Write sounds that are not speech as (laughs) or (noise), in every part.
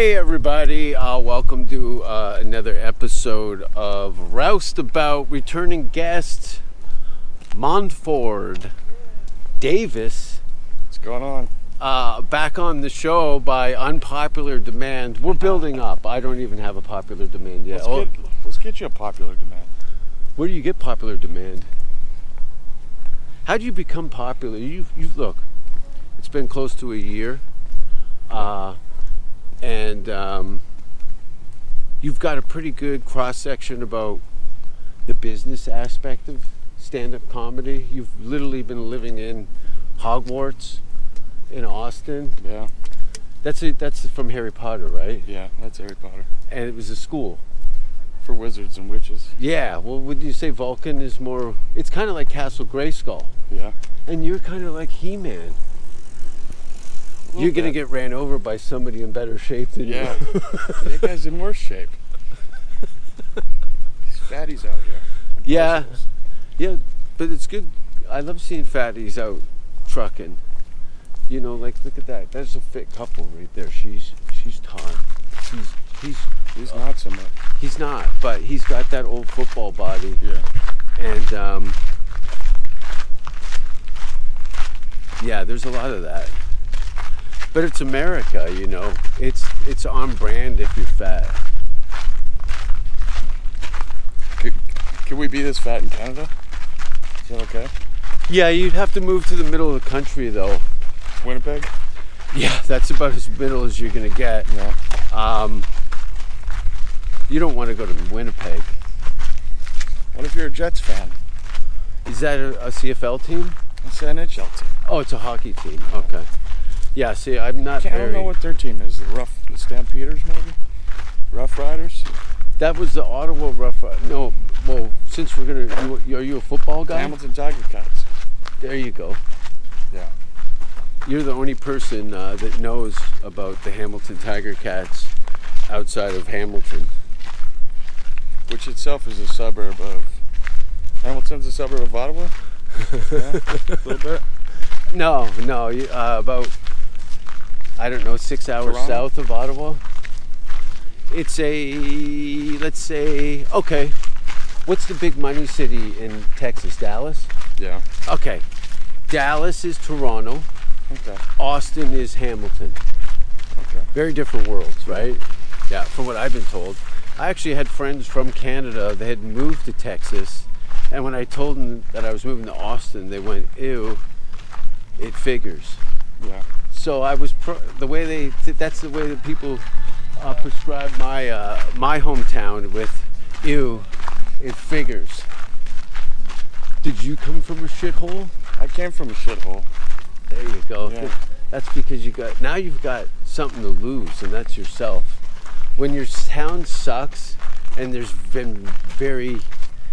Hey everybody, uh, welcome to uh, another episode of Roused About returning guest Montford Davis What's going on? uh, back on the show by unpopular demand. We're building up. I don't even have a popular demand yet. Let's, Oh, get, let's get you a popular demand. where do you get popular demand? How do you become popular? You you look. It's been close to a year, uh, and um, you've got a pretty good cross section about the business aspect of stand-up comedy. You've literally been living in Hogwarts in Austin. Yeah, That's it. That's from Harry Potter, right? yeah, that's Harry Potter. And it was a school. For wizards and witches. Yeah. Well, would you say Vulcan is more? It's kind of like Castle Grayskull. Yeah. And you're kind of like He-Man. You're gonna get ran over by somebody in better shape than Yeah. you. (laughs) that guy's in worse shape. These fatties out here. yeah, yeah. But it's good. I love seeing fatties out trucking. You know, like look at that. That's a fit couple right there. She's she's taut. He's he's He's not so much. he's not, but he's got that old football body. Yeah. And um, yeah, there's a lot of that. But it's America, you know. It's it's on brand if you're fat. Can, we be this fat in Canada? Is that okay? Yeah, you'd have to move to the middle of the country though. Winnipeg? Yeah, that's about as middle as you're gonna get. Yeah. Um, you don't want to go to Winnipeg. What if you're a Jets fan? Is that a, a CFL team? It's the NHL team. Oh, it's a hockey team. Okay. Yeah. See, I'm not I don't know what their team is. The Rough the Stampeders, maybe? Rough Riders? That was the Ottawa Rough. Ri- No, well, since we're gonna, you, are you a football guy? Hamilton Tiger Cats. There you go. Yeah. You're the only person uh, that knows about the Hamilton Tiger Cats outside of Hamilton. Which itself is a suburb of. Hamilton's a suburb of Ottawa? (laughs) yeah, a little bit. No, no, you- uh, about I don't know, six hours Toronto? south of Ottawa. It's a let's say okay. What's the big money city in Texas? Dallas. Yeah. Okay, Dallas is Toronto. Okay. Austin is Hamilton. Okay. Very different worlds, right? Yeah, from what I've been told. I actually had friends from Canada that had moved to Texas, and when I told them that I was moving to Austin, they went, "Ew, it figures." Yeah. So I was pro- the way they that's the way that people uh, prescribe my uh, my hometown with, "Ew, it figures." Did you come from a shithole? I came from a shithole. There you go. Yeah. That's because you got now you've got something to lose, and that's yourself. When your town sucks and there's been very,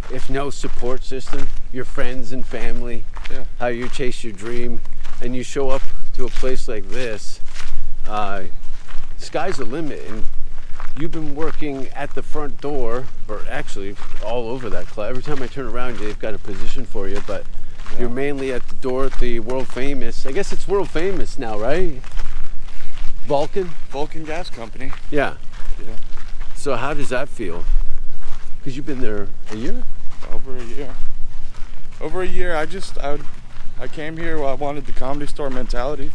if no support system, your friends and family, Yeah. how you chase your dream, and you show up to a place like this, uh, sky's the limit. And you've been working at the front door, or actually all over that club. Every time I turn around, they've got a position for you, but you're mainly at the door at the world famous. I guess it's world famous now, right? Vulcan? Vulcan Gas Company. Yeah. Yeah. So how does that feel? Because you've been there a year? Over a year. Over a year. I just I would, I came here. I wanted the comedy store mentality.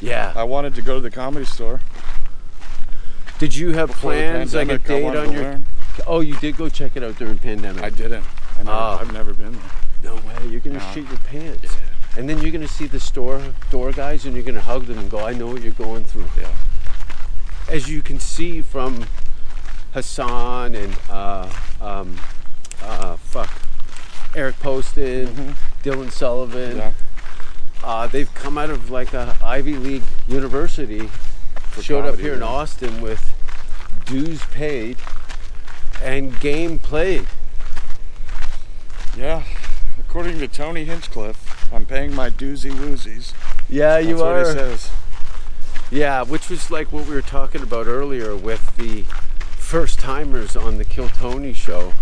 Yeah. I wanted to go to the comedy store. Did you have Before plans, like a date on your? learn. Oh, you did go check it out during pandemic. I didn't. I never, Oh. I've never been there. No way. You're gonna No. shit your pants. and then you're gonna see the store door guys, and you're gonna hug them and go, "I know what you're going through." Yeah. As you can see from Hassan and uh, um, uh, fuck Eric Poston, Dylan Sullivan. Yeah. Uh, they've come out of like a Ivy League university, showed up comedy, here in. Austin with dues paid and game played. Yeah. According to Tony Hinchcliffe, I'm paying my doozy woozies. Yeah, That's you what are. he says. Yeah, which was like what we were talking about earlier with the first timers on the Kill Tony show,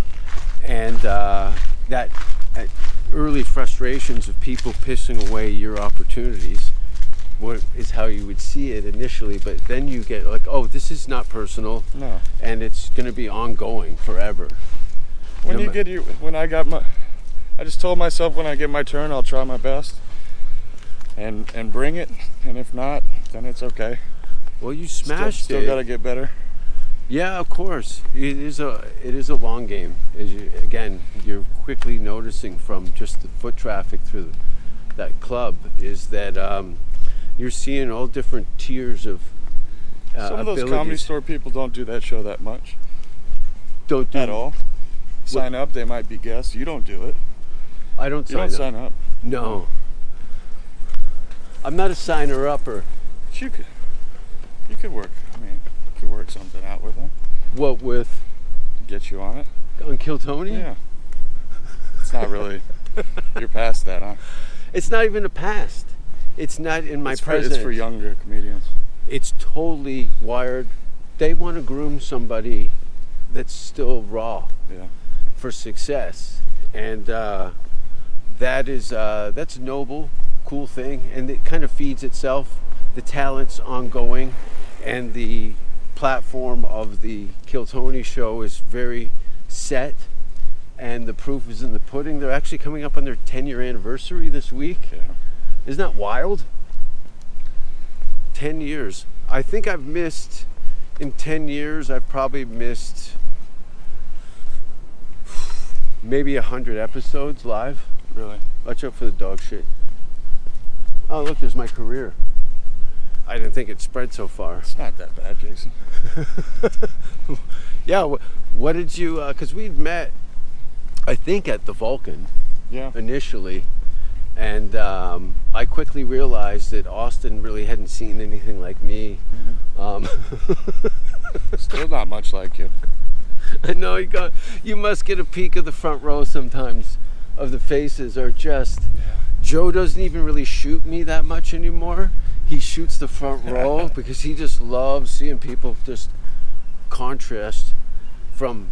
and uh, that uh, early frustrations of people pissing away your opportunities. What is how you would see it initially, but then you get like, oh, this is not personal, No. and it's going to be ongoing forever. When No you get your, when I got my, I just told myself when I get my turn, I'll try my best, and and bring it. And if not, then it's okay. Well, you Still, smashed still it. gotta get better. Yeah, of course. It is a it is a long game. As you, again, you're quickly noticing from just the foot traffic through that club is that um, you're seeing all different tiers of uh, Some of those abilities. comedy store people don't do that show that much don't do at all. Sign up, they might be guests. You don't do it. I don't You sign don't up. sign up. No. I'm not a signer upper. You could, you could work. Work something out with them. What with Get you on it. on Kill Tony? Yeah. It's not really. (laughs) you're past that, huh? It's not even a past. It's not in my it's for, present. it's for younger comedians. it's totally wired. They want to groom somebody that's still raw Yeah. for success, and uh, that is uh, that's a noble, cool thing, and it kind of feeds itself. The talent's ongoing, and the platform of the Kill Tony show is very set, and the proof is in the pudding. They're actually coming up on their 10 year anniversary this week. Yeah. Isn't that wild? 10 years. I think I've missed, in 10 years, I've probably missed maybe 100 episodes live. Really. Watch out for the dog shit. Oh, look, there's my career. I didn't think it spread so far. It's not that bad, Jason. (laughs) Yeah, wh- what did you, because we'd met, I think, at the Vulcan. Yeah. initially, and um, I quickly realized that Austin really hadn't seen anything like me. Um, (laughs) Still not much like you. I know you got, you must get a peek of the front row sometimes. Of the faces are just. Joe doesn't even really shoot me that much anymore. He shoots the front (laughs) row because he just loves seeing people just contrast from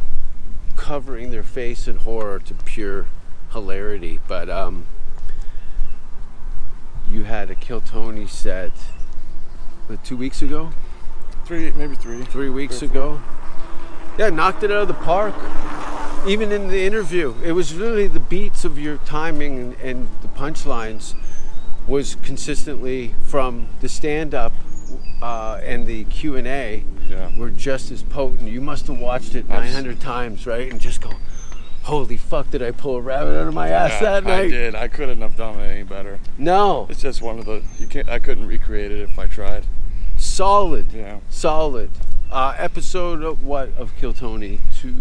covering their face in horror to pure hilarity. But um, you had a Kill Tony set what, two weeks ago, Three, maybe three. three weeks Three ago. Yeah, knocked it out of the park. Even in the interview, it was really the beats of your timing and, and the punchlines was consistently from the stand-up uh, and the Q and A Yeah. were just as potent. You must have watched it Abs- 900 times, right? And just go, "Holy fuck! Did I pull a rabbit out of my ass Yeah, that night?" I did. I couldn't have done it any better. No, It's just one of the you can't. I couldn't recreate it if I tried. solid. Yeah. Solid. Uh, episode of what of Kill Tony? Two,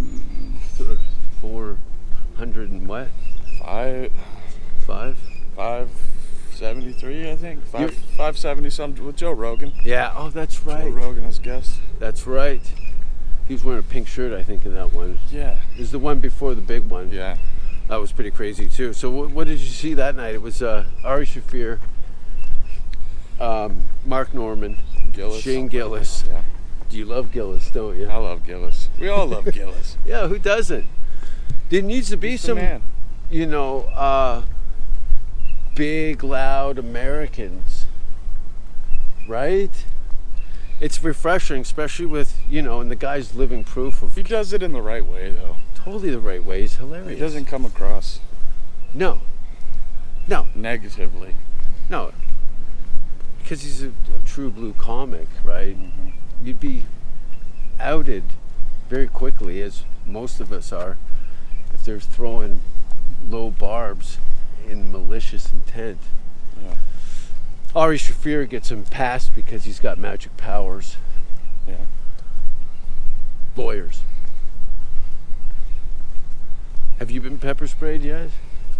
four hundred and what? Five, Five? five seventy three, I think. Five, five seventy something with Joe Rogan. Yeah. Oh, that's right. Joe. Rogan as guest. That's right. He was wearing a pink shirt, I think, in that one. Yeah. It was the one before the big one. Yeah. That was pretty crazy too. So what, what did you see that night? It was uh, Ari Shaffir, um, Mark Normand, Gillis. Shane Gillis. Yeah. Do you love Gillis, don't you? I love Gillis. We all love (laughs) Gillis. Yeah, who doesn't? There needs to be He's some, you know, uh, big, loud Americans, right? It's refreshing, especially with, you know, and the guy's living proof of He does it in the right way, though. totally the right way. He's hilarious. He doesn't come across No. No, negatively. no. Because he's a, a true blue comic, right? Mm-hmm. You'd be outed very quickly, as most of us are, if they're throwing low barbs in malicious intent. Ari Shaffir gets him passed because he's got magic powers. Yeah. Lawyers. Have you been pepper sprayed yet?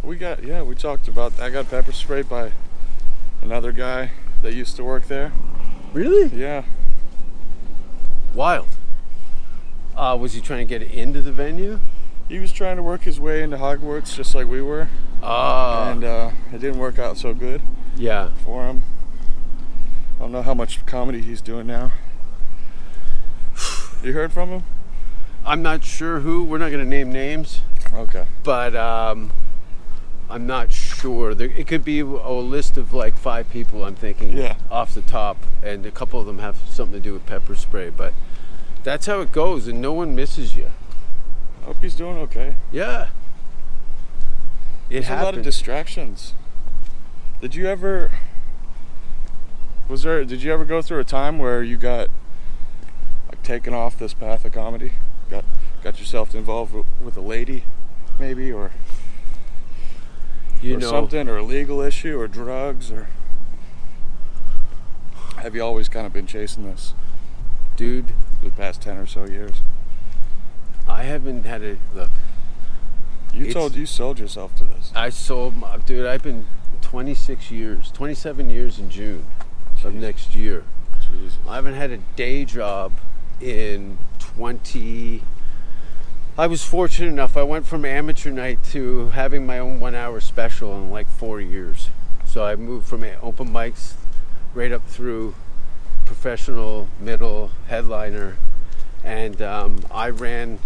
We got yeah, we talked about I got pepper sprayed by another guy that used to work there. Really? Yeah. Wild. Uh, was he trying to get into the venue? He was trying to work his way into Hogwarts just like we were. Ah. and uh, it didn't work out so good yeah. for him. I don't know how much comedy he's doing now. (sighs) You heard from him? I'm not sure who. We're not going to name names, Okay. but um, I'm not sure. There, it could be a list of like five people. I'm thinking Yeah. off the top, and a couple of them have something to do with pepper spray. But that's how it goes, and no one misses you. Hope he's doing okay. Yeah. It There's a lot of distractions. Did you ever? Was there? Did you ever go through a time where you got like taken off this path of comedy? Got got yourself involved with, with a lady, maybe, or you or know, something, or a legal issue, or drugs, or have you always kind of been chasing this dude. the past ten or so years? I haven't had a look. You told you sold yourself to this. I sold my dude. I've been 26 years, 27 years in June of next year. Jesus. I haven't had a day job in 20. I was fortunate enough. I went from amateur night to having my own one-hour special in like four years. So I moved from open mics right up through professional, middle, headliner, and um, I ran.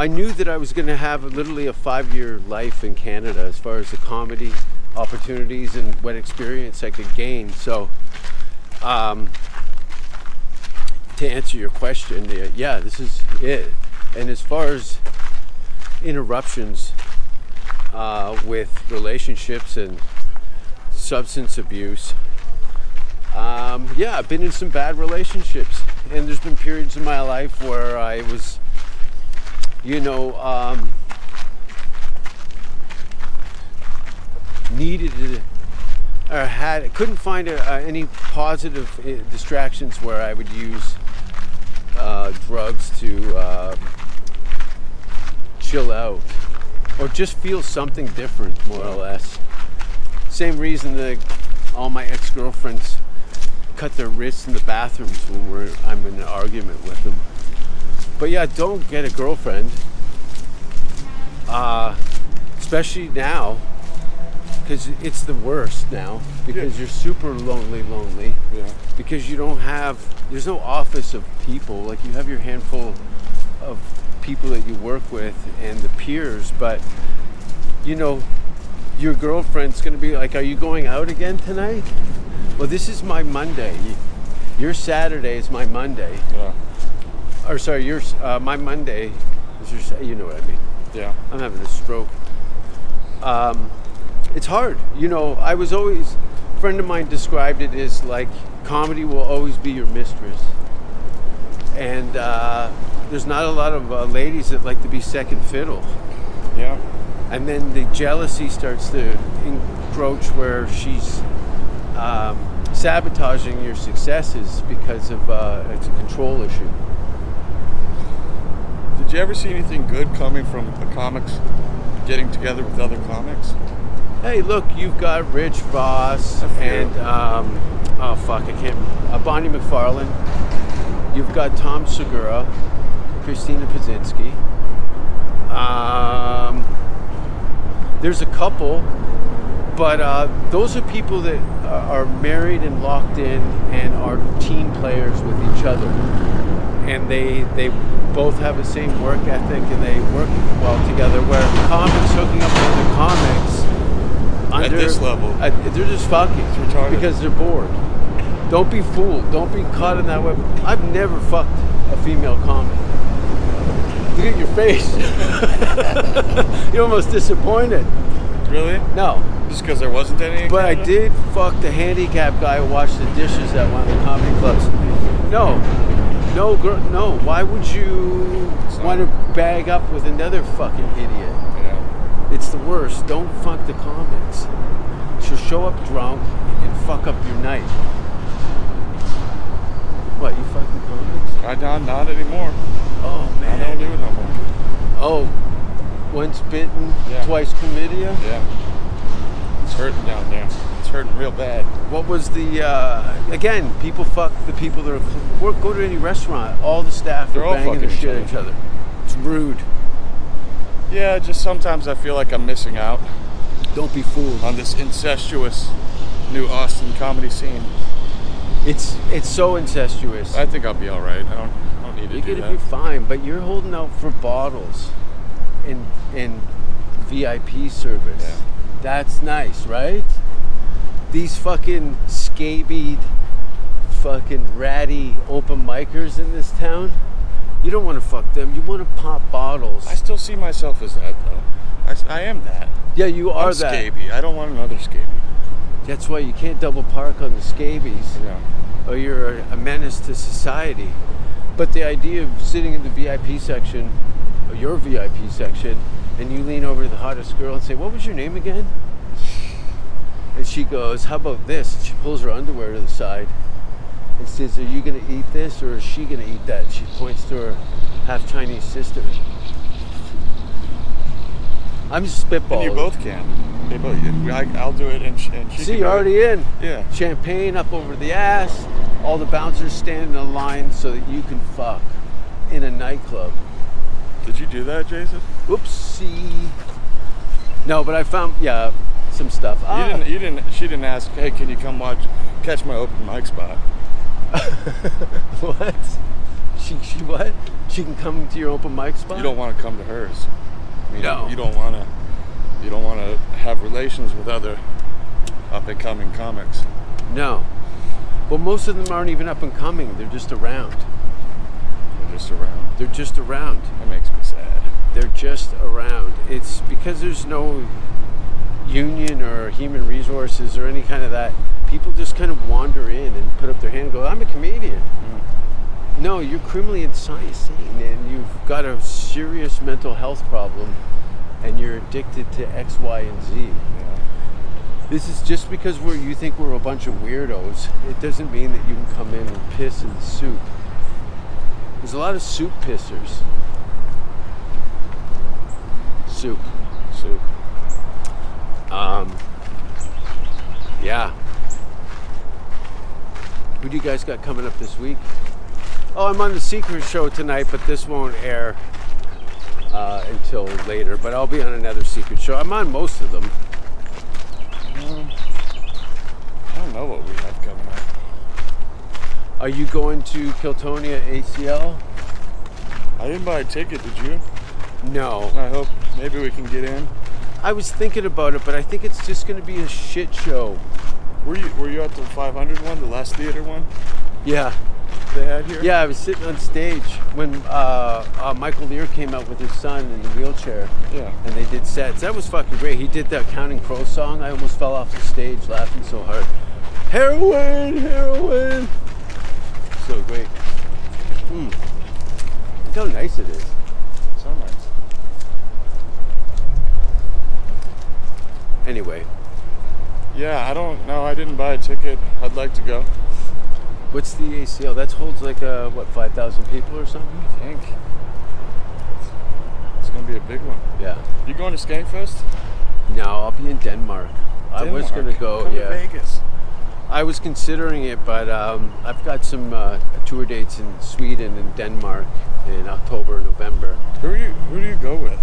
I knew that I was going to have literally a five-year life in Canada as far as the comedy opportunities and what experience I could gain. So. Um, to answer your question, yeah, this is it. And as far as interruptions uh, with relationships and substance abuse, um, yeah, I've been in some bad relationships, and there's been periods in my life where I was, you know, um, needed to or had couldn't find a, uh, any positive uh, distractions where I would use uh, drugs to uh, chill out or just feel something different, more or less. Same reason that all my ex-girlfriends cut their wrists in the bathrooms when I'm in an argument with them. But yeah, don't get a girlfriend, uh, especially now because it's the worst now because you're super lonely lonely. Yeah. because you don't have there's no office of people. Like you have your handful of people that you work with and the peers but you know your girlfriend's going to be like are you going out again tonight? Well this is my monday. Your saturday is my monday. Yeah. Or sorry your uh, my monday is your you know what i mean Yeah. I'm having a stroke. Um, it's hard. You know, I was always, a friend of mine described it as like comedy will always be your mistress. And uh, there's not a lot of uh, ladies that like to be second fiddle. Yeah. And then the jealousy starts to encroach where she's um, sabotaging your successes because of uh, it's a control issue. Did you ever see anything good coming from the comics getting together with other comics? Hey, look, you've got Rich Voss and um, oh fuck, I can't. Uh, Bonnie McFarlane. You've got Tom Segura, Christina Pazsitzky. Um, there's a couple, but uh, those are people that are are married and locked in and are team players with each other, and they they both have the same work ethic and they work well together. Where comics hooking up with other comics under, this level. they're just fucking retarded. because they're bored. Don't be fooled. Don't be caught in that web. I've never fucked a female comic. Look at your face. (laughs) You're almost disappointed. Really? No, Just because there wasn't any? but I did fuck the handicapped guy who washed the dishes at one of the comedy clubs. No, no, girl, no. Why would you not- want to bag up with another fucking idiot? Yeah. It's the worst. Don't fuck the comics. She'll show up drunk and fuck up your night? What, you fucking comics? I not not anymore. Oh man. I don't do it no more. Oh, once bitten, Yeah. twice chlamydia. Yeah. It's hurting down there. Hurting real bad. What was the uh, again? People fuck the people that are cl- go to any restaurant. All the staff They're are all banging each shit at each other. It's rude. Yeah, just sometimes I feel like I'm missing out Don't be fooled. on this incestuous new Austin comedy scene. It's it's so incestuous. I think I'll be all right. I don't, I don't need to You're gonna that. be fine, but you're holding out for bottles in in VIP service. Yeah. That's nice, right? These fucking scabied, fucking ratty open micers in this town. You don't want to fuck them. You want to pop bottles. I still see myself as that though. I, I am that. yeah, you are I'm that. scaby. I don't want another scaby. That's why you can't double park on the scabies. Yeah. or you're a menace to society. But the idea of sitting in the VIP section, or your VIP section, and you lean over to the hottest girl and say, What was your name again? And she goes, How about this? And she pulls her underwear to the side and says, Are you going to eat this or is she going to eat that? She points to her half Chinese sister. I'm just spitballing. And you both can. They both. I, I'll do it, and, sh- and she See, you're do it. already in. Yeah. Champagne up over the ass. All the bouncers stand in a line so that you can fuck in a nightclub. Did you do that, Jason? Oopsie. No, but I found yeah some stuff. You Ah, didn't. You didn't. She didn't ask. Hey, can you come watch, catch my open mic spot? (laughs) what? She she what? She can come to your open mic spot. You don't want to come to hers. I mean, No. You don't want to. You don't want to have relations with other up and coming comics. No. Well, most of them aren't even up and coming. They're just around. They're just around. They're just around. That makes me sad. they're just around. It's because there's no union or human resources or any kind of that. People just kind of wander in and put up their hand and go, I'm a comedian. Hmm. No, you're criminally insane and you've got a serious mental health problem and you're addicted to X, Y, and Z. This is just because we're you think we're a bunch of weirdos. It doesn't mean that you can come in and piss in the soup. There's a lot of soup pissers. Soup. Soup. Um, yeah. Who do you guys got coming up this week? Oh, I'm on the Secret Show tonight, but this won't air uh, until later. But I'll be on another Secret Show. I'm on most of them. I don't know what we have coming up. Are you going to Kiltonia ACL? I didn't buy a ticket. Did you? No. I hope maybe we can get in. I was thinking about it, but I think it's just going to be a shit show. Were you Were you at the 500 one, the last theater one Yeah. they had here? Yeah, I was sitting on stage when uh, uh, Michael Lear came out with his son in the wheelchair. Yeah. and they did sets. That was fucking great. He did that Counting Crows song. I almost fell off the stage laughing so hard. Heroin, heroin. So great. Hmm. Look how nice it is. So nice. Anyway, Yeah, I don't know. I didn't buy a ticket. I'd like to go. what's the ACL? That holds like uh, what five thousand people or something. I think it's gonna be a big one. Yeah. You going to Skankfest? No, I'll be in Denmark. I was gonna go. Come yeah. to Vegas. I was considering it, but um, I've got some uh, tour dates in Sweden and Denmark in October, November. Who are you? Who do you go with?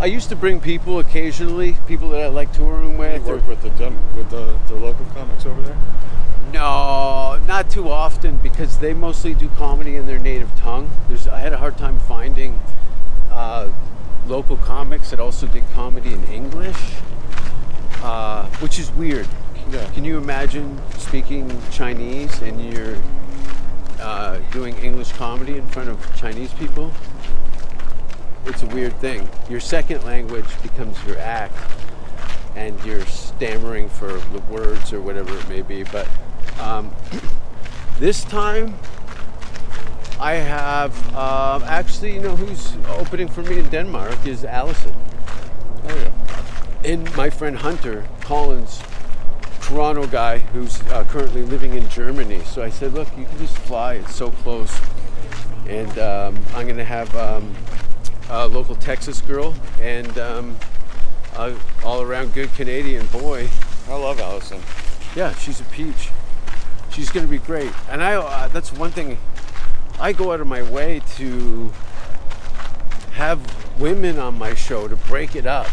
I used to bring people occasionally, people that I like touring You with. or- work with the with the, the local comics over there. No, not too often because they mostly do comedy in their native tongue. There's, I had a hard time finding uh, local comics that also did comedy in English, uh, which is weird. Yeah. Can you imagine speaking Chinese and you're uh, doing English comedy in front of Chinese people? It's a weird thing. Your second language becomes your act, and you're stammering for the words or whatever it may be. But um, (clears throat) this time, I have uh, actually, you know, who's opening for me in Denmark is Allison. Oh yeah. And my friend Hunter Collins Toronto guy who's uh, currently living in Germany. So I said, look, you can just fly. It's so close. And um, I'm going to have um, a local Texas girl and um, all around good Canadian boy. I love Allison. Yeah, she's a peach. She's going to be great. And I uh, that's one thing I go out of my way to have women on my show to break it up.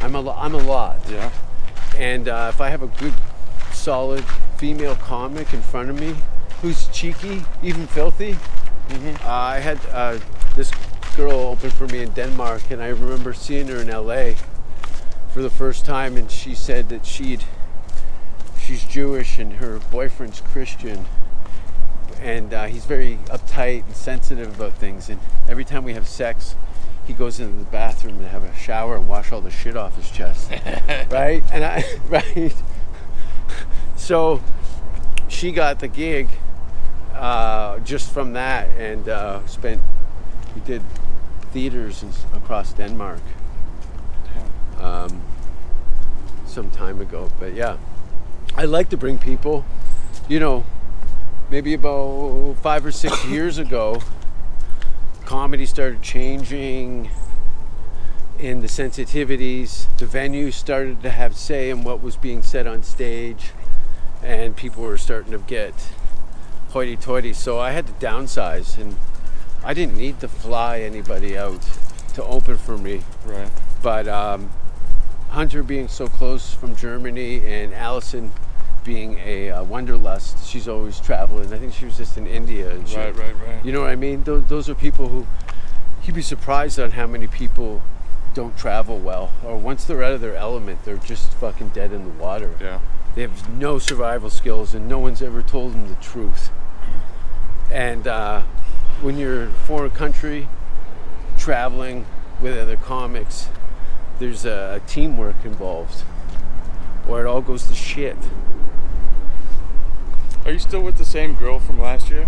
I'm a, I'm a lot. Yeah. And uh, if I have a good, solid female comic in front of me who's cheeky, even filthy, uh, I had uh, this girl open for me in Denmark, and I remember seeing her in LA for the first time, and she said that she'd she's Jewish and her boyfriend's Christian, and uh, he's very uptight and sensitive about things. And every time we have sex, he goes into the bathroom to have a shower and wash all the shit off his chest, (laughs) right? And I, (laughs) right. So she got the gig uh, just from that, and uh, spent. We did theaters in, across Denmark um, some time ago, but yeah, I like to bring people. You know, maybe about five or six (coughs) years ago, comedy started changing in the sensitivities. The venue started to have say in what was being said on stage, and people were starting to get hoity-toity. So I had to downsize, and I didn't need to fly anybody out to open for me. Right. But um, Hunter being so close from Germany and Allison being a uh, wanderlust, she's always traveling. I think she was just in India and shit. Right, right, right. You know what I mean? Those, those are people who you'd be surprised on how many people don't travel well, or once they're out of their element, they're just fucking dead in the water. Yeah. They have no survival skills, and no one's ever told them the truth. And uh, when you're in a foreign country, traveling with other comics, there's a, a teamwork involved, or it all goes to shit. Are you still with the same girl from last year?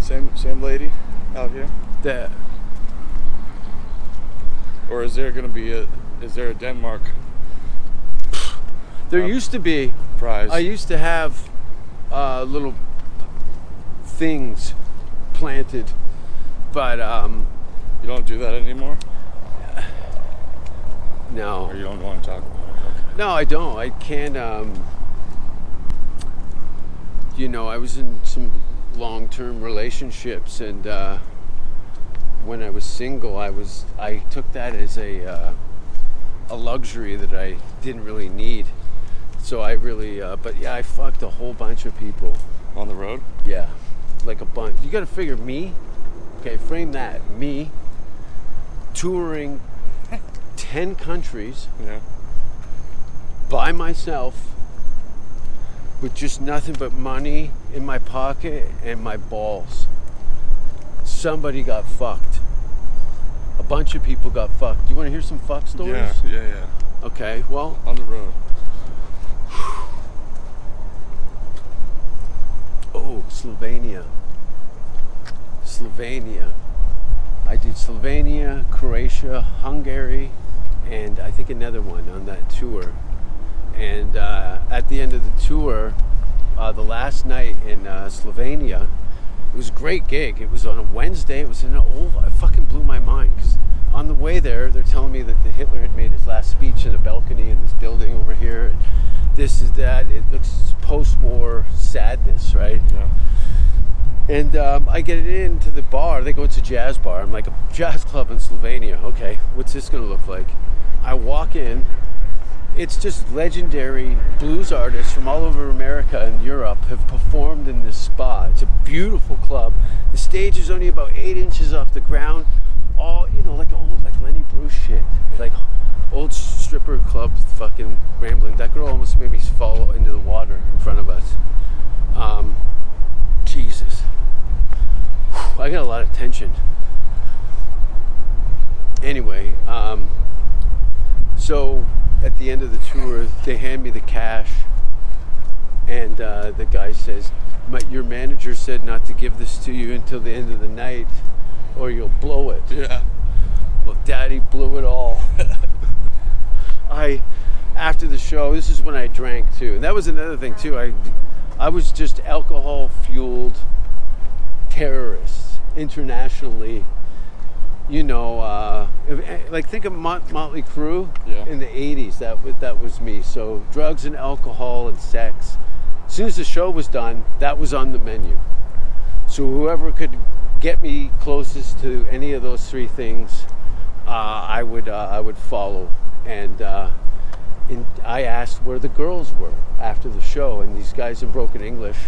Same same lady out here? That Or is there gonna be a is there a Denmark there Uh, used to be. prize? I used to have uh, little things planted, but um, you don't do that anymore? no. Or you don't want to talk about it? Okay. No, I don't. I can't. Um, you know, I was in some long-term relationships, and uh, when I was single, I was I took that as a uh, a luxury that I didn't really need. So I really, uh, but yeah, I fucked a whole bunch of people. On the road? Yeah, like a bunch. You got to figure me. Okay, frame that me touring (laughs) ten countries Yeah. by myself with just nothing but money in my pocket and my balls. Somebody got fucked. A bunch of people got fucked. Do you want to hear some fuck stories? Yeah, yeah, yeah. Okay, well, On the road. oh, Slovenia. Slovenia. I did Slovenia, Croatia, Hungary, and I think another one on that tour. And uh, at the end of the tour, uh, the last night in uh, Slovenia, it was a great gig. It was on a Wednesday. It was in an old. It fucking blew my mind. 'cause on the way there, they're telling me that the Hitler had made his last speech in a balcony in this building over here. And this is that. It looks post-war sadness, right? Yeah. And um, I get into the bar. They go, a jazz bar. I'm like, a jazz club in Slovenia. Okay, what's this going to look like? I walk in. It's just legendary blues artists from all over America and Europe have performed in this spot. It's a beautiful club. The stage is only about eight inches off the ground. All, you know, like old, like Lenny Bruce shit. Like old stripper club fucking rambling. That girl almost made me fall into the water in front of us. Um, Jesus. Whew, I got a lot of tension. Anyway, um, so at the end of the tour, they hand me the cash, and uh, the guy says, "My- "Your manager said not to give this to you until the end of the night, or you'll blow it." Yeah. Well, Daddy blew it all. (laughs) I after the show, this is when I drank too. And that was another thing too. I, I was just alcohol fueled terrorists internationally. You know, uh, if- eh, like think of Mot- Motley Crue Yeah. in the '80s. That was that was me. So drugs and alcohol and sex. As soon as the show was done, that was on the menu. So whoever could get me closest to any of those three things, uh, I would uh, I would follow. And uh, in, I asked where the girls were after the show, and these guys in broken English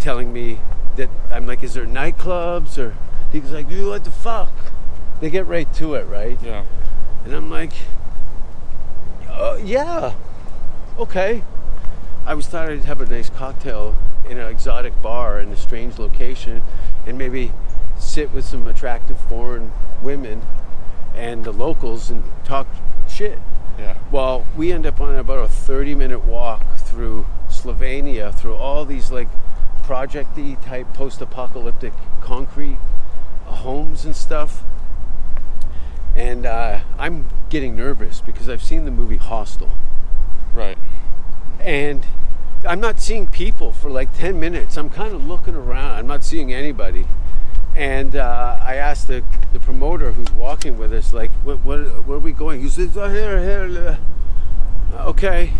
telling me that I'm like, is there nightclubs or? He was like, dude, what the fuck? They get right to it, right? Yeah. And I'm like, uh, yeah, okay. I was thought I'd have a nice cocktail in an exotic bar in a strange location, and maybe sit with some attractive foreign women and the locals and talk shit. Yeah. Well, we end up on about a 30 minute walk through Slovenia, through all these like projecty type post apocalyptic concrete homes and stuff. And uh, I'm getting nervous because I've seen the movie Hostel. Right. And I'm not seeing people for like 10 minutes. I'm kind of looking around. I'm not seeing anybody. And uh, I asked the, the promoter who's walking with us, like, what, what, where are we going? He says, oh, here, here. uh, Okay.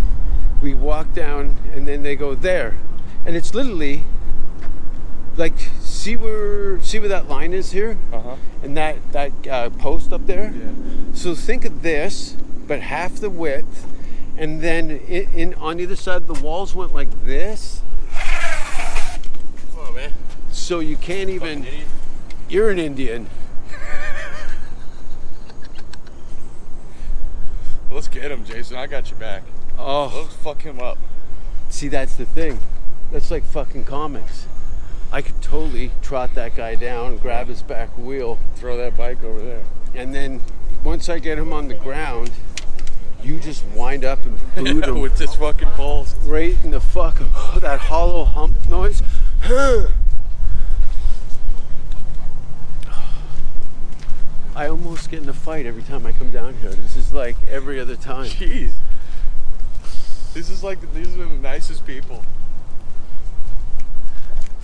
We walk down, and then they go there. And it's literally like, see where, see where that line is here? Uh huh. And that, that uh, post up there? Yeah. So think of this, but half the width, and then in, in on either side the walls went like this, Come on, man. so you can't even. You're an Indian. Let's get him, Jason. I got your back. Oh, Let's fuck him up. see, that's the thing. That's like fucking comics. I could totally trot that guy down, grab his back wheel, Throw that bike over there. and then once I get him on the ground, you just wind up and boot (laughs) him with this fucking balls right in the fuck of (gasps) that hollow hump noise. (sighs) I almost get in a fight every time I come down here. This is like every other time. Jeez. This is like these are the nicest people.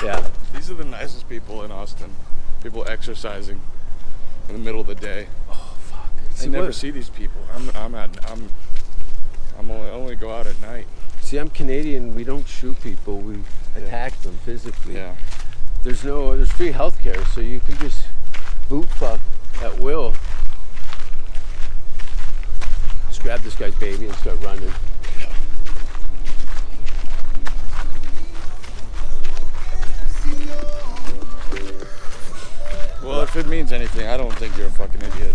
Yeah. These are the nicest people in Austin. People exercising in the middle of the day. I never what- see these people. I'm I'm at I'm I'm only only go out at night. see, I'm Canadian. We don't shoot people. We attack them physically. Yeah. There's no. There's free healthcare, so you can just boot fuck at will. Just grab this guy's baby and start running. Well, if it means anything, I don't think you're a fucking idiot.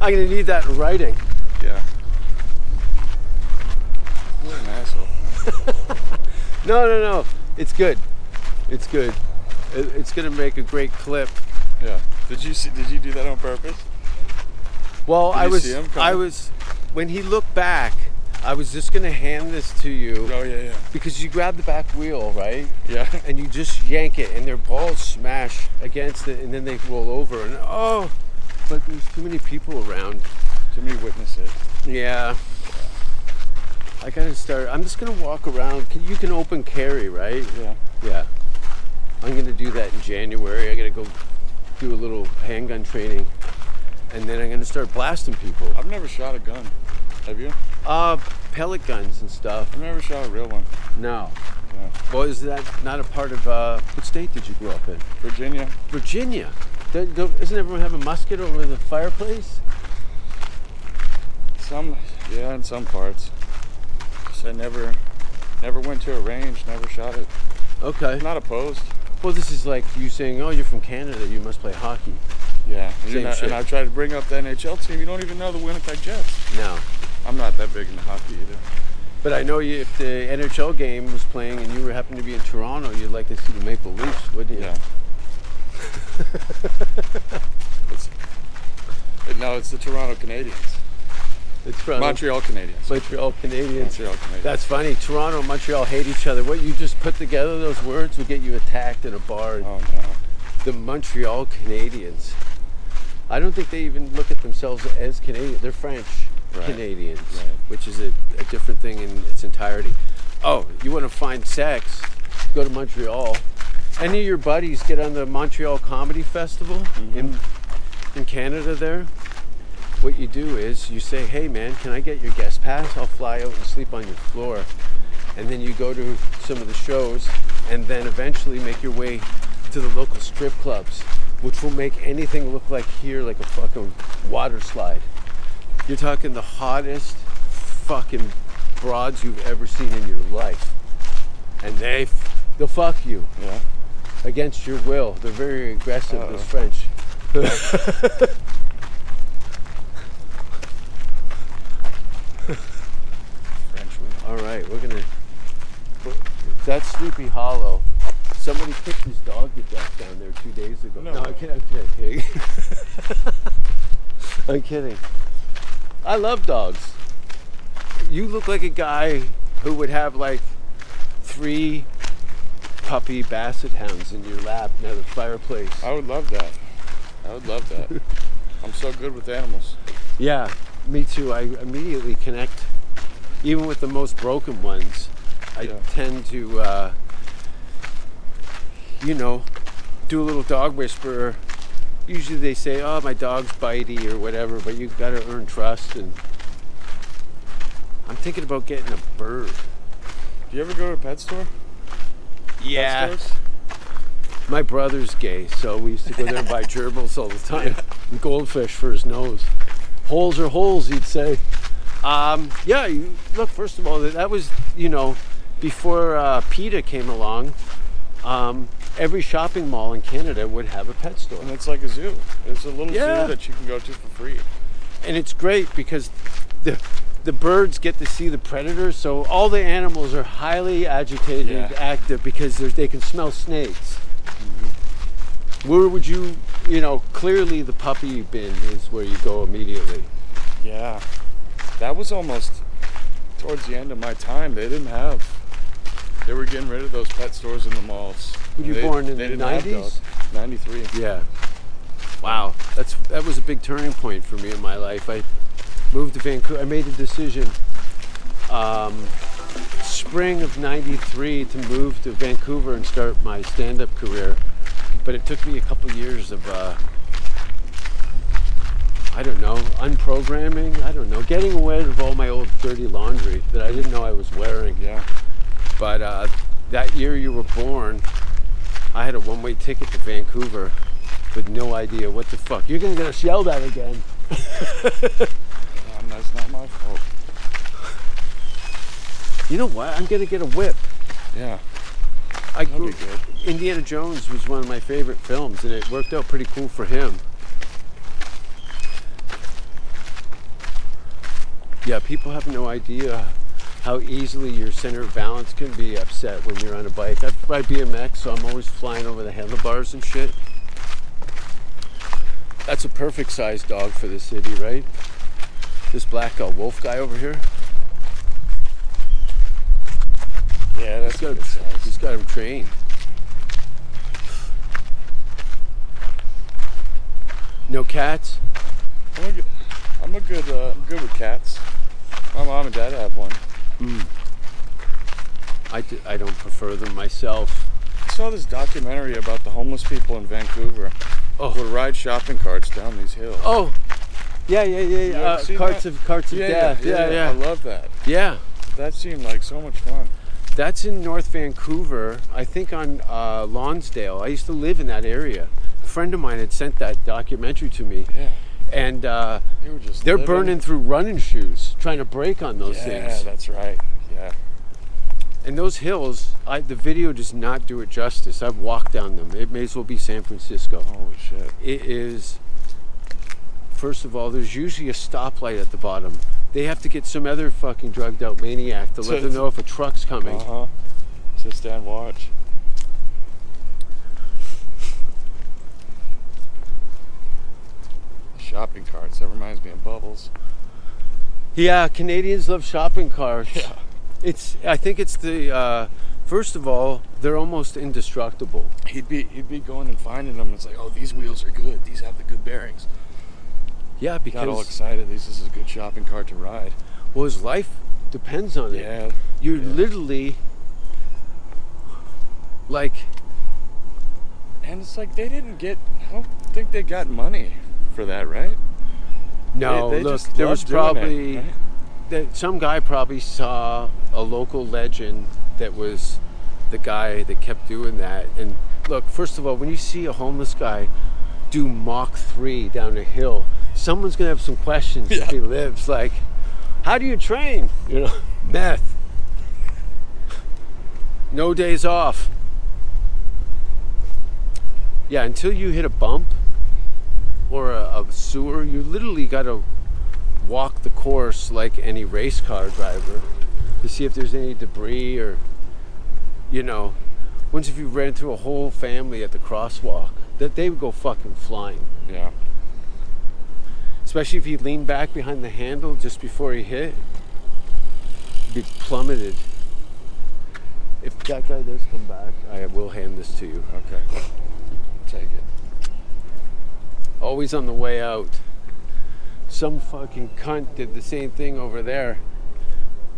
I'm gonna need that in writing. Yeah. You're an asshole. (laughs) No, no, no. It's good. It's good. It- It's gonna make a great clip. Yeah. Did you see? Did you do that on purpose? Well, Did I was, I was, when he looked back, I was just gonna hand this to you Oh yeah, yeah. because you grab the back wheel, right? Yeah. And you just yank it, and their balls smash against it, and then they roll over, and oh, but there's too many people around. Too many witnesses. Yeah. I gotta start. I'm just gonna walk around. Can- You can open carry, right? Yeah. Yeah. I'm gonna do that in January. I gotta go do a little handgun training, and then I'm gonna start blasting people. I've never shot a gun. Have you? Uh, pellet guns and stuff. I've never shot a real one. No. Yeah. Well, is that not a part of uh, what state did you grow up in? Virginia. Virginia. Don't, don't, doesn't everyone have a musket over the fireplace? Some, yeah, in some parts. Just I never, never went to a range. Never shot it. Okay. Not opposed. Well, this is like you saying, "Oh, you're from Canada. You must play hockey." Yeah. And, Same not- shit. and I try to bring up the NHL team. You don't even know the Winnipeg Jets. No. I'm not that big into hockey either. But I know you, if the NHL game was playing and you were happened to be in Toronto, you'd like to see the Maple Leafs, wouldn't you? Yeah. It's, it- no, it's the Toronto Canadiens. It's from Montreal Canadiens. Montreal Canadiens. Montreal Canadiens. That's funny. Toronto and Montreal hate each other. What you just put together, those words, would get you attacked in a bar. oh no. The Montreal Canadiens. I don't think they even look at themselves as Canadian. They're French. Right. Canadians, Right. which is a, a different thing in its entirety. Oh, you want to find sex? Go to Montreal. Any of your buddies get on the Montreal Comedy Festival Mm-hmm. in in Canada there? What you do is you say, "Hey man, can I get your guest pass? I'll fly out and sleep on your floor." And then you go to some of the shows and then eventually make your way to the local strip clubs, which will make anything look like here like a fucking water slide. You're talking the hottest fucking broads you've ever seen in your life. And they f- they'll fuck you Yeah. Against your will. They're very aggressive, Uh-oh. those French. French. All right, we're gonna. That's Sleepy Hollow. Somebody kicked his dog to death down there two days ago. No I'm way. kidding. I'm kidding. (laughs) I'm kidding. I love dogs. You look like a guy who would have like three puppy basset hounds in your lap near the fireplace. I would love that. I would love that. (laughs) I'm so good with animals. Yeah, me too. I immediately connect, even with the most broken ones. I Yeah. tend to, uh, you know, do a little dog whisper. Usually they say, "Oh, my dog's bitey" or whatever, but you've got to earn trust. And I'm thinking about getting a bird. Do you ever go to a pet store? Stores? My brother's gay, so we used to go there and buy (laughs) gerbils all the time. And goldfish for his nose. Holes are holes, he'd say. Um, yeah, you, look, first of all, that, that was, you know, before uh, PETA came along, um, every shopping mall in Canada would have a pet store. And it's like a zoo. It's a little Yeah. zoo that you can go to for free. and it's great because the the birds get to see the predators, so all the animals are highly agitated, Yeah. active because they can smell snakes. Mm-hmm. Where would you, you know, clearly the puppy bin is where you go immediately. Yeah. That was almost towards the end of my time. They didn't have. They were getting rid of those pet stores in the malls. Were you They- born in the 90s? 93. Yeah. Wow, that's that was a big turning point for me in my life. I moved to Vancouver. I made a decision, um, spring of '93, to move to Vancouver and start my stand-up career. But it took me a couple years of, uh, I don't know, unprogramming. I don't know, getting rid of all my old dirty laundry that I didn't know I was wearing. Yeah. But uh, that year you were born, I had a one-way ticket to Vancouver with no idea what the fuck. You're gonna get us yelled at again. (laughs) Not my fault. You know what? I'm gonna get a whip. Yeah. I That'd grew, be good. Indiana Jones was one of my favorite films, and it worked out pretty cool for him. Yeah, people have no idea how easily your center of balance can be upset when you're on a bike. I ride BMX, so I'm always flying over the handlebars and shit. That's a perfect sized dog for the city, right? This black uh, wolf guy over here. Yeah, that's He's got, good size. he's got him trained. No cats? I'm a good, I'm a good, uh, I'm good with cats. My mom and dad have one. I, d- I don't prefer them myself. I saw this documentary about the homeless people in Vancouver Oh. who would ride shopping carts down these hills. Oh, yeah, yeah, yeah. Yeah. Uh, carts that? of carts of death. Yeah, yeah, I love that. yeah. That seemed like so much fun. That's in North Vancouver. I think on uh, Lonsdale. I used to live in that area. A friend of mine had sent that documentary to me, Yeah. and uh, They were just they're living- burning through running shoes trying to break on those things. Yeah, that's right. Yeah. And those hills, I, the video does not do it justice. I've walked down them. It may as well be San Francisco. Holy shit. It is, first of all, there's usually a stoplight at the bottom. They have to get some other fucking drugged out maniac to let them (laughs) know if a truck's coming. Uh huh. Just stand watch. Shopping carts. That reminds me of Bubbles. Yeah, Canadians love shopping carts. Yeah. It's, I think it's the, uh, first of all, they're almost indestructible. He'd be he'd be going and finding them. It's like, oh, these wheels are good. These have the good bearings. Yeah, because got all excited. This is a good shopping cart to ride. well, his life depends on it. Yeah. You're yeah. literally like And it's like they didn't get. I don't think they got money for that, right? no. They- they look, there was probably right? that some guy probably saw a local legend that was the guy that kept doing that. And look, first of all, when you see a homeless guy do Mach 3 down a hill, someone's going to have some questions if he lives. Like, how do you train? You know, (laughs) meth. No days off. Yeah, until you hit a bump or a, a sewer, you literally got to walk the course like any race car driver to see if there's any debris or, you know, once if you ran through a whole family at the crosswalk, that they would go fucking flying. Yeah. Especially if he leaned back behind the handle just before he hit, be plummeted. If that guy does come back, I will hand this to you. Okay. Take it. Always on the way out. Some fucking cunt did the same thing over there.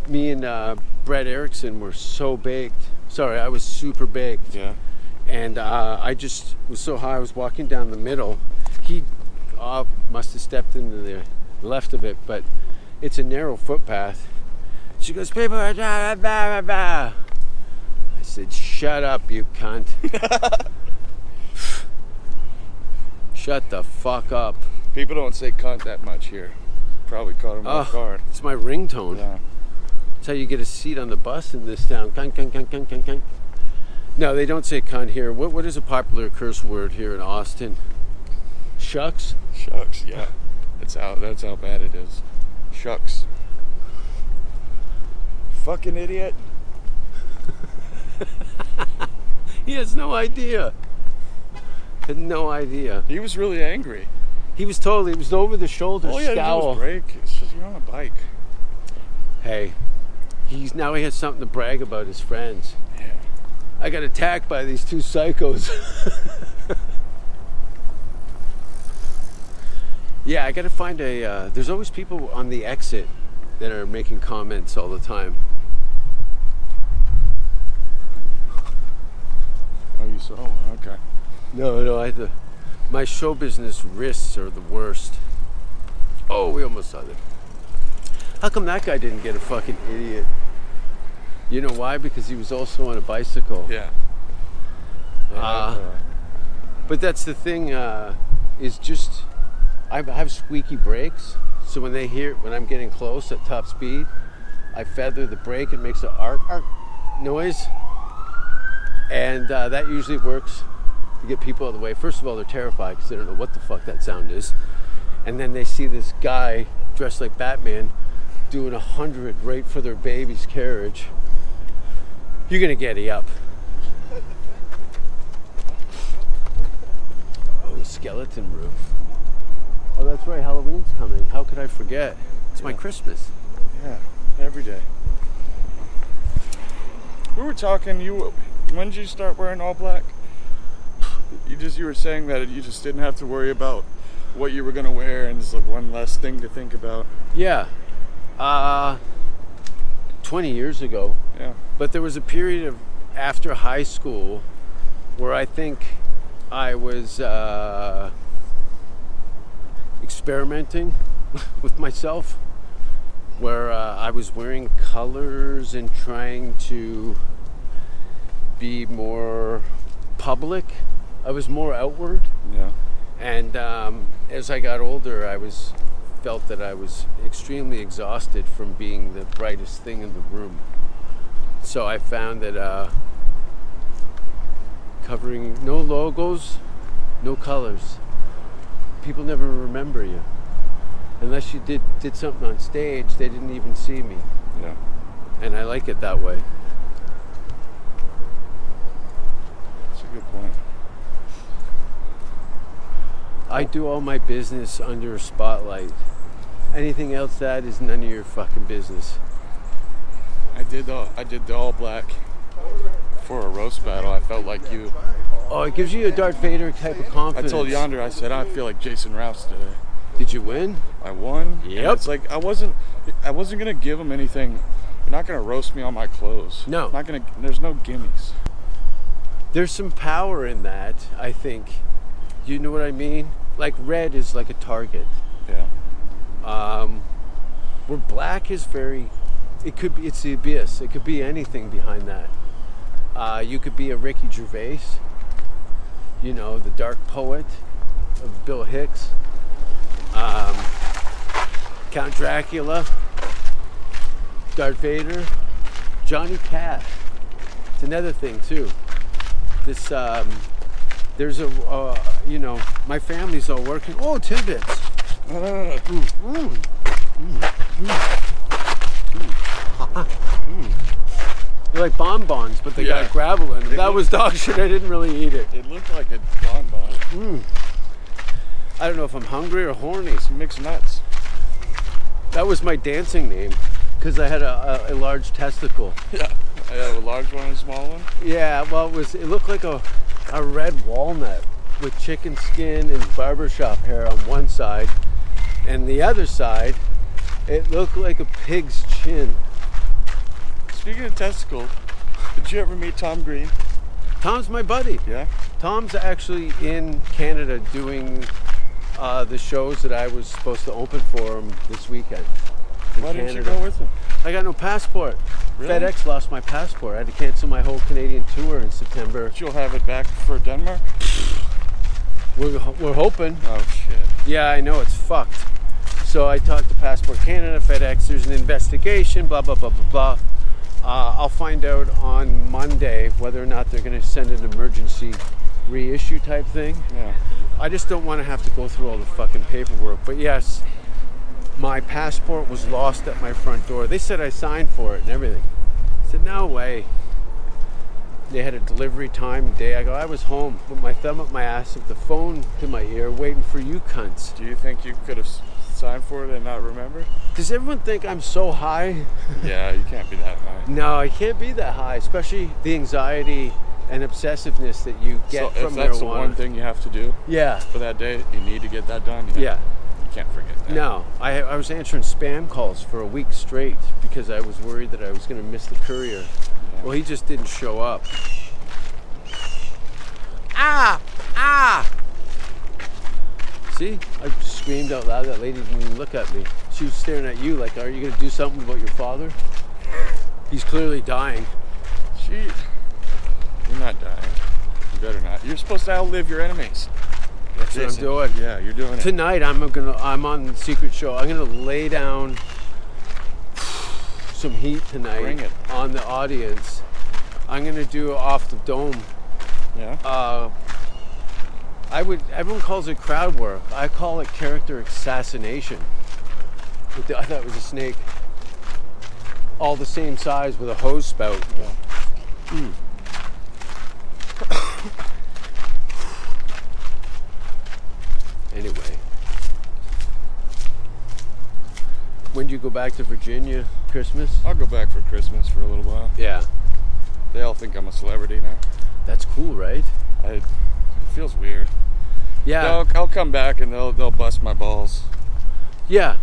Me and uh, Brett Erickson were so baked. Sorry, I was super baked. Yeah. And uh, I just was so high, I was walking down the middle. He uh, must have stepped into the left of it, but it's a narrow footpath. She goes, people are blah, blah, blah. I said, shut up, you cunt. (laughs) Shut the fuck up. People don't say cunt that much here. Probably caught them off Oh, guard. it's my ringtone. Yeah. That's how you get a seat on the bus in this town. Cunt, cunt, cunt, cunt, cunt, cunt. No, they don't say cunt here. What, what is a popular curse word here in Austin? Shucks? Shucks. Yeah. That's how. That's how bad it is. Shucks. Fucking idiot. (laughs) He has no idea. Had no idea. He was really angry. He was totally, it was over the shoulder All you had to do scowl. was brake. It's just you're on a bike. Hey, he's now he has something to brag about his friends. I got attacked by these two psychos. (laughs) yeah, I got to find a. Uh, there's always people on the exit that are making comments all the time. Oh, you saw. Okay. No, no, I had to. My show business wrists are the worst. Oh, we almost saw it. How come that guy didn't get a fucking idiot? You know why? Because he was also on a bicycle. Yeah. They Ah. uh, But that's the thing, uh, is just I have squeaky brakes, so when they hear when I'm getting close at top speed, I feather the brake and makes an arc arc noise, and uh, that usually works to get people out of the way. First of all, they're terrified because they don't know what the fuck that sound is, and then they see this guy dressed like Batman doing a hundred right for their baby's carriage. You're gonna get it up. Oh, skeleton roof. Oh, that's right. Halloween's coming. How could I forget? It's my Christmas. Yeah, every day. We were talking. You, when did you start wearing all black? You just you were saying that you just didn't have to worry about what you were gonna wear, and it's like one less thing to think about. Yeah. Uh, 20 years ago. Yeah. But there was a period of after high school where I think I was uh, experimenting (laughs) with myself, where uh, I was wearing colors and trying to be more public. I was more outward. Yeah. And um, as I got older, I was felt that I was extremely exhausted from being the brightest thing in the room. So I found that uh, covering no logos, no colors, people never remember you. Unless you did did something on stage, they didn't even see me, Yeah. and I like it that way. That's a good point. I do all my business under a spotlight. Anything else that is none of your fucking business. I did the I did the all black for a roast battle. I felt like you. Oh, it gives you a Darth Vader type of confidence. I told Yonder. I said I feel like Jason Rouse today. Did you win? I won. Yep. It's like I wasn't. I wasn't gonna give him anything. You're not gonna roast me on my clothes. No. Not gonna. There's no gimmies. There's some power in that, I think. You know what I mean? Like red is like a target. Yeah. Um, where black is very, it could be, it's the abyss. It could be anything behind that. Uh, you could be a Ricky Gervais, you know, the dark poet of Bill Hicks, um, Count Dracula, Darth Vader, Johnny Cash. It's another thing too. This, um, there's a, uh, you know, my family's all working. Oh, tidbits. They're like bonbons, but they Yeah. got gravel in them. They That look- was dog (laughs) shit. I didn't really eat it. It looked like a bonbon. Mm. I don't know if I'm hungry or horny. Some mixed nuts. That was my dancing name because I had a, a, a large testicle. (laughs) Yeah. I have a large one and a small one. Yeah, well, it was. It looked like a, a red walnut with chicken skin and barbershop hair on one side, and the other side, it looked like a pig's chin. Speaking of testicles, did you ever meet Tom Green? Tom's my buddy. Yeah. Tom's actually in Canada doing uh, the shows that I was supposed to open for him this weekend. in Why didn't you go with him? I got no passport. Really? FedEx lost my passport. I had to cancel my whole Canadian tour in September. But you'll have it back for Denmark? We're, we're hoping. Oh shit. Yeah, I know it's fucked. So I talked to Passport Canada, FedEx. There's an investigation. Blah blah blah blah blah. Uh, I'll find out on Monday whether or not they're going to send an emergency reissue type thing. Yeah. I just don't want to have to go through all the fucking paperwork. But yes, my passport was lost at my front door. They said I signed for it and everything. I said, no way. They had a delivery time day. I go, I was home with my thumb up my ass with the phone to my ear waiting for you cunts. Do you think you could have signed for it and not remember? Does everyone think I'm so high? (laughs) yeah, you can't be that high. No, I can't be that high, especially the anxiety and obsessiveness that you get so from if that's the one thing you have to do Yeah, for that day, you need to get that done. yeah. You can't forget that. No, I, I was answering spam calls for a week straight because I was worried that I was going to miss the courier. Well, he just didn't show up. Ah! Ah! See? I screamed out loud. That lady didn't even look at me. She was staring at you like, are you going to do something about your father? He's clearly dying. She, you're not dying. You better not. You're supposed to outlive your enemies. That's what I'm doing. Yeah, you're doing it. Tonight I'm gonna I'm on the secret show. I'm gonna lay down some heat tonight Bring it. on the audience. I'm gonna do off the dome. Yeah. Uh, I would everyone calls it crowd work. I call it character assassination. The- I thought it was a snake. All the same size with a hose spout. Mm. anyway. When do you go back to Virginia? Christmas? I'll go back for Christmas for a little while. Yeah. They all think I'm a celebrity now. That's cool, right? I, it feels weird. Yeah. They'll, I'll come back and they'll they'll bust my balls. Yeah.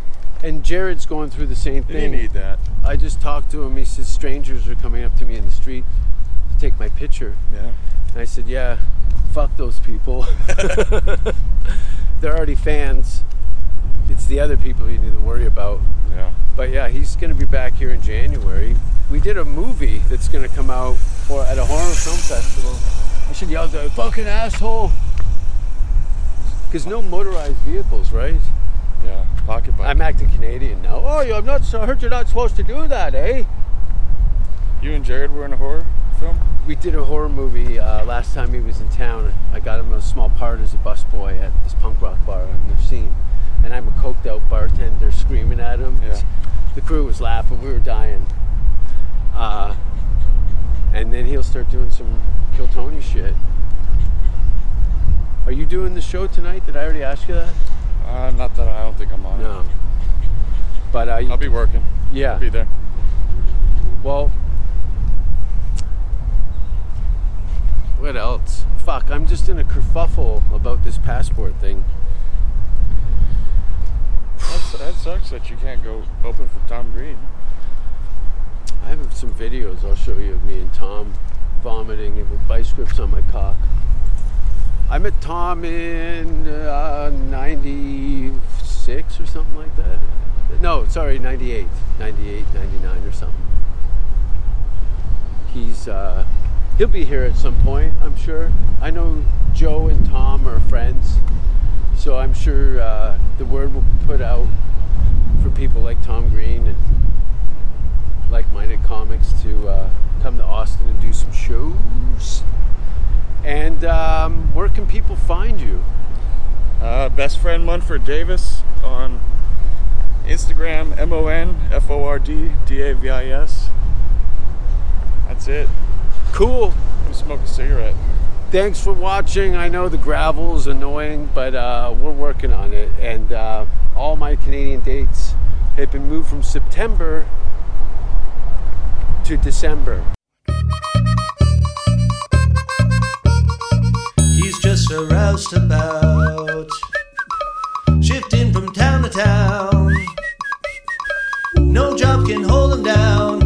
And Jared's going through the same You thing. need that. I just talked to him. He says strangers are coming up to me in the street to take my picture. Yeah. And I said, yeah, fuck those people. (laughs) They're already fans. It's the other people you need to worry about. Yeah. But yeah, he's going to be back here in January. We did a movie that's going to come out for at a horror film festival. I should yell, "The fucking asshole!" Because no motorized vehicles, right? Yeah. Pocket bike. I'm acting Canadian now. Oh, you I'm not. I heard you're not supposed to do that, eh? you and Jared were in a horror film. We did a horror movie uh, last time he was in town. I got him a small part as a busboy at this punk rock bar on the scene, and I'm a coked out bartender screaming at him. Yeah. The crew was laughing. We were dying. Uh, and then he'll start doing some Kill Tony shit. Are you doing the show tonight? Did I already ask you that? Uh, not that I don't think I'm on. it. No. But uh, I'll be working. yeah. I'll be there. Well, what else? Fuck, I'm just in a kerfuffle about this passport thing. That sucks that you can't go open for Tom Green. I have some videos I'll show you of me and Tom vomiting with vice grips on my cock. I met Tom in uh, 96 or something like that. No, sorry, 98, 98, 99 or something. He's, uh, he'll be here at some point, I'm sure. I know Joe and Tom are friends, so I'm sure uh, the word will be put out for people like Tom Green and like-minded comics to uh, come to Austin and do some shows. And um, where can people find you? Uh, best friend Monford Davis on Instagram, M O N F O R D D A V I S. That's it. Cool. Me smoke a cigarette. Thanks for watching. I know the gravel is annoying, but uh, we're working on it. And uh, all my Canadian dates have been moved from September to December. Roused about, shifting from town to town. No job can hold them down.